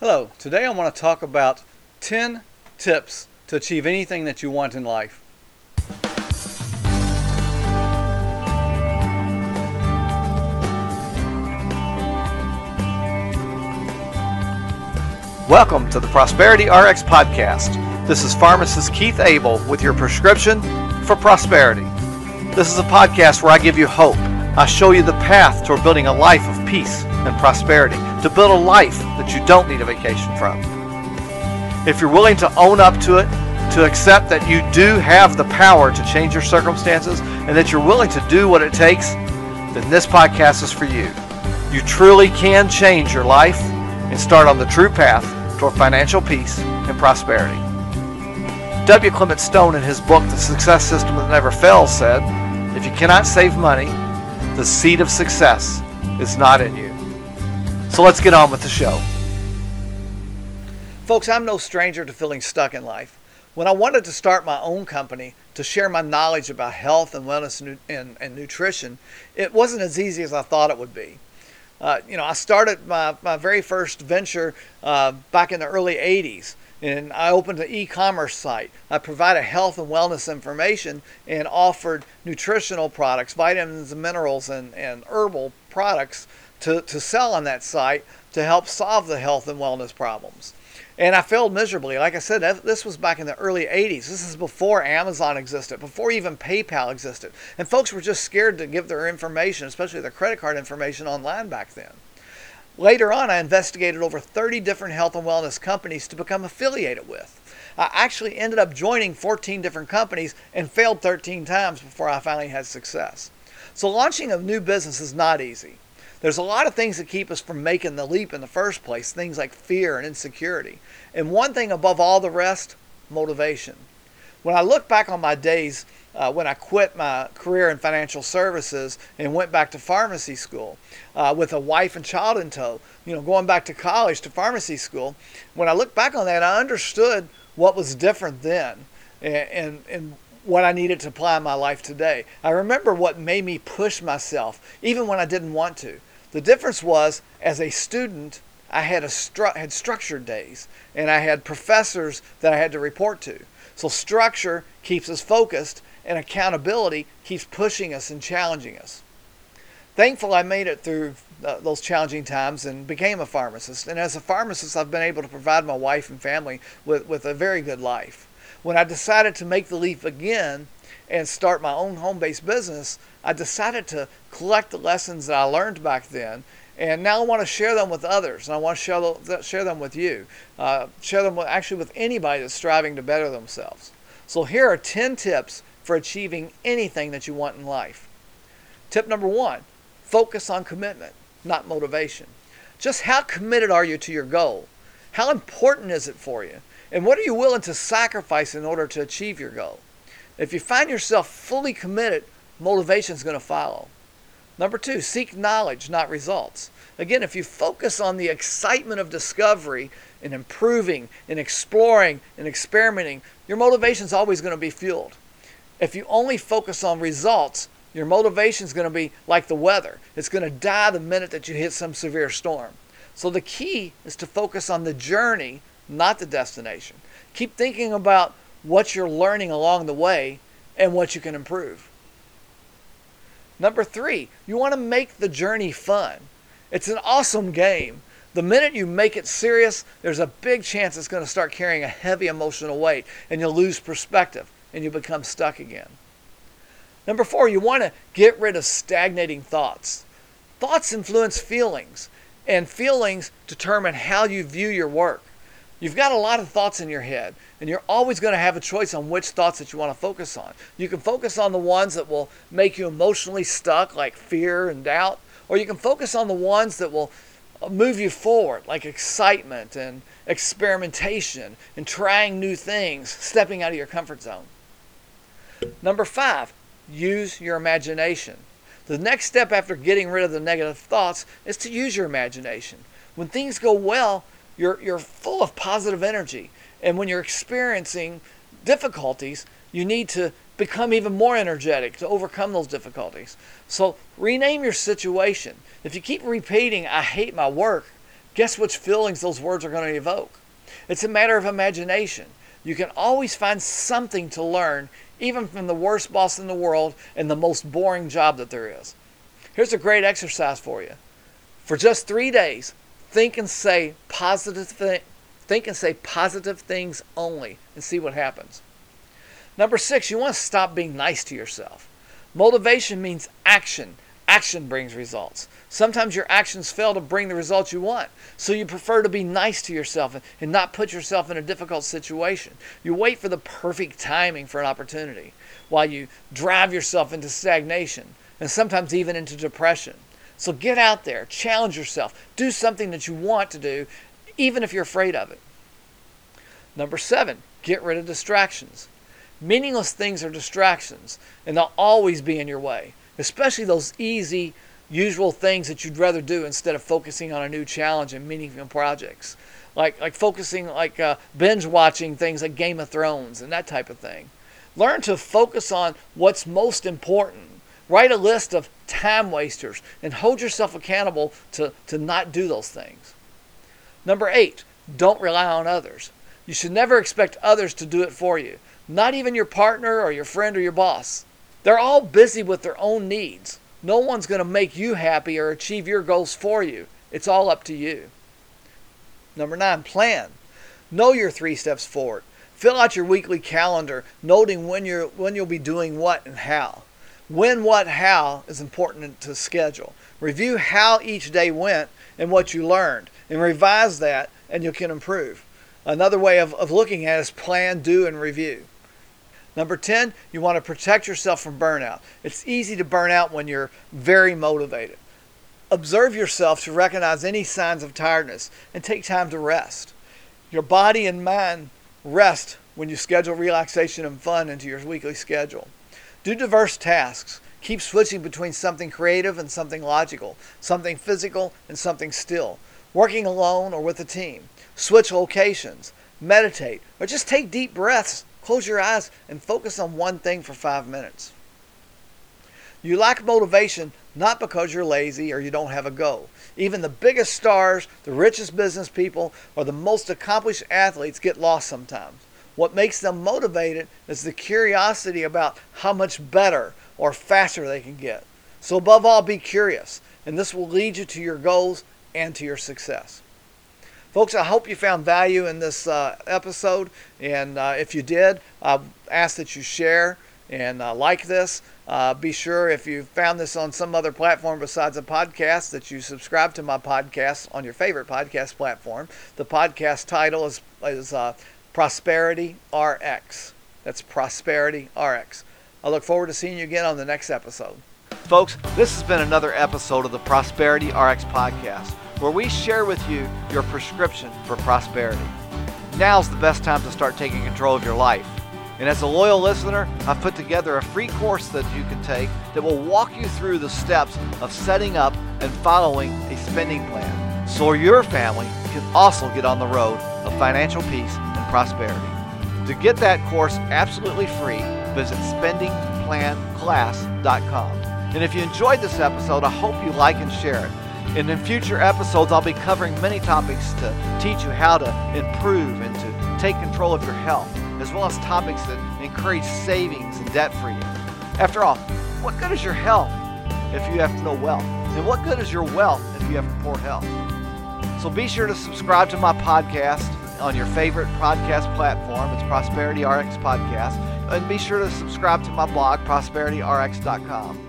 Hello, today I want to talk about 10 tips to achieve anything that you want in life. Welcome to the Prosperity RX podcast. This is pharmacist Keith Abel with your prescription for prosperity. This is a podcast where I give you hope. I show you the path toward building a life of peace and prosperity, to build a life that you don't need a vacation from. If you're willing to own up to it, to accept that you do have the power to change your circumstances, and that you're willing to do what it takes, then this podcast is for you. You truly can change your life and start on the true path toward financial peace and prosperity. W. Clement Stone, in his book, The Success System That Never Fails, said, If you cannot save money, the seed of success is not in you. So let's get on with the show. Folks, I'm no stranger to feeling stuck in life. When I wanted to start my own company to share my knowledge about health and wellness and, and, and nutrition, it wasn't as easy as I thought it would be. Uh, you know, I started my, my very first venture uh, back in the early 80s and I opened an e-commerce site. I provided health and wellness information and offered nutritional products, vitamins and minerals and, and herbal products to, to sell on that site to help solve the health and wellness problems. And I failed miserably. Like I said, this was back in the early 80s. This is before Amazon existed, before even PayPal existed. And folks were just scared to give their information, especially their credit card information, online back then. Later on, I investigated over 30 different health and wellness companies to become affiliated with. I actually ended up joining 14 different companies and failed 13 times before I finally had success. So, launching a new business is not easy. There's a lot of things that keep us from making the leap in the first place, things like fear and insecurity. And one thing above all the rest, motivation. When I look back on my days uh, when I quit my career in financial services and went back to pharmacy school uh, with a wife and child in tow, you know, going back to college to pharmacy school, when I look back on that, I understood what was different then and, and, and what I needed to apply in my life today. I remember what made me push myself, even when I didn't want to. The difference was, as a student, I had a stru- had structured days, and I had professors that I had to report to. So structure keeps us focused, and accountability keeps pushing us and challenging us. Thankful I made it through uh, those challenging times and became a pharmacist. And as a pharmacist, I've been able to provide my wife and family with, with a very good life. When I decided to make the leap again, and start my own home based business, I decided to collect the lessons that I learned back then. And now I want to share them with others, and I want to share, the, share them with you. Uh, share them with, actually with anybody that's striving to better themselves. So here are 10 tips for achieving anything that you want in life. Tip number one focus on commitment, not motivation. Just how committed are you to your goal? How important is it for you? And what are you willing to sacrifice in order to achieve your goal? If you find yourself fully committed, motivation is going to follow. Number two, seek knowledge, not results. Again, if you focus on the excitement of discovery and improving and exploring and experimenting, your motivation is always going to be fueled. If you only focus on results, your motivation is going to be like the weather. It's going to die the minute that you hit some severe storm. So the key is to focus on the journey, not the destination. Keep thinking about what you're learning along the way, and what you can improve. Number three, you want to make the journey fun. It's an awesome game. The minute you make it serious, there's a big chance it's going to start carrying a heavy emotional weight and you'll lose perspective and you become stuck again. Number four, you want to get rid of stagnating thoughts. Thoughts influence feelings, and feelings determine how you view your work. You've got a lot of thoughts in your head, and you're always going to have a choice on which thoughts that you want to focus on. You can focus on the ones that will make you emotionally stuck, like fear and doubt, or you can focus on the ones that will uh, move you forward, like excitement and experimentation and trying new things, stepping out of your comfort zone. Number five, use your imagination. The next step after getting rid of the negative thoughts is to use your imagination. When things go well, you're, you're full of positive energy. And when you're experiencing difficulties, you need to become even more energetic to overcome those difficulties. So rename your situation. If you keep repeating, I hate my work, Guess which feelings those words are going to evoke? It's a matter of imagination. You can always find something to learn, even from the worst boss in the world and the most boring job that there is. Here's a great exercise for you. For just three days, think and say positive th- think and say positive things only and see what happens. Number six, you want to stop being nice to yourself. Motivation means action. Action brings results. Sometimes your actions fail to bring the results you want. So you prefer to be nice to yourself and not put yourself in a difficult situation. You wait for the perfect timing for an opportunity while you drive yourself into stagnation and sometimes even into depression. So get out there, challenge yourself, do something that you want to do, even if you're afraid of it. Number seven, get rid of distractions. Meaningless things are distractions, and they'll always be in your way, especially those easy, usual things that you'd rather do instead of focusing on a new challenge and meaningful projects. Like, like focusing, like uh, binge watching things like Game of Thrones and that type of thing. Learn to focus on what's most important. Write a list of time wasters and hold yourself accountable to, to not do those things. Number eight, don't rely on others. You should never expect others to do it for you not even your partner or your friend or your boss. They're all busy with their own needs. No one's going to make you happy or achieve your goals for you. It's all up to you. Number nine, plan. Know your three steps forward. Fill out your weekly calendar, noting when you're when you'll be doing what and how. When, what, how is important to schedule. Review how each day went and what you learned, and revise that, and you can improve. Another way of, of looking at it is plan, do, and review. Number 10, you want to protect yourself from burnout. It's easy to burn out when you're very motivated. Observe yourself to recognize any signs of tiredness and take time to rest. Your body and mind rest when you schedule relaxation and fun into your weekly schedule. Do diverse tasks. Keep switching between something creative and something logical, something physical and something still, working alone or with a team. Switch locations, meditate, or just take deep breaths Close your eyes and focus on one thing for five minutes. You lack motivation not because you're lazy or you don't have a goal. Even the biggest stars, the richest business people, or the most accomplished athletes get lost sometimes. What makes them motivated is the curiosity about how much better or faster they can get. So, above all, be curious, and this will lead you to your goals and to your success. Folks, I hope you found value in this uh, episode. And uh, if you did, I ask that you share and uh, like this. Uh, be sure if you found this on some other platform besides a podcast that you subscribe to my podcast on your favorite podcast platform. The podcast title is, is uh, Prosperity RX. That's Prosperity RX. I look forward to seeing you again on the next episode. Folks, this has been another episode of the Prosperity RX podcast where we share with you your prescription for prosperity. Now's the best time to start taking control of your life. And as a loyal listener, I've put together a free course that you can take that will walk you through the steps of setting up and following a spending plan so your family can also get on the road of financial peace prosperity. To get that course absolutely free, visit spendingplanclass.com. And if you enjoyed this episode, I hope you like and share it. And in future episodes, I'll be covering many topics to teach you how to improve and to take control of your health, as well as topics that encourage savings and debt free. After all, what good is your health if you have no wealth? And what good is your wealth if you have poor health? So be sure to subscribe to my podcast on your favorite podcast platform. It's Prosperity RX Podcast. And be sure to subscribe to my blog, prosperityrx.com.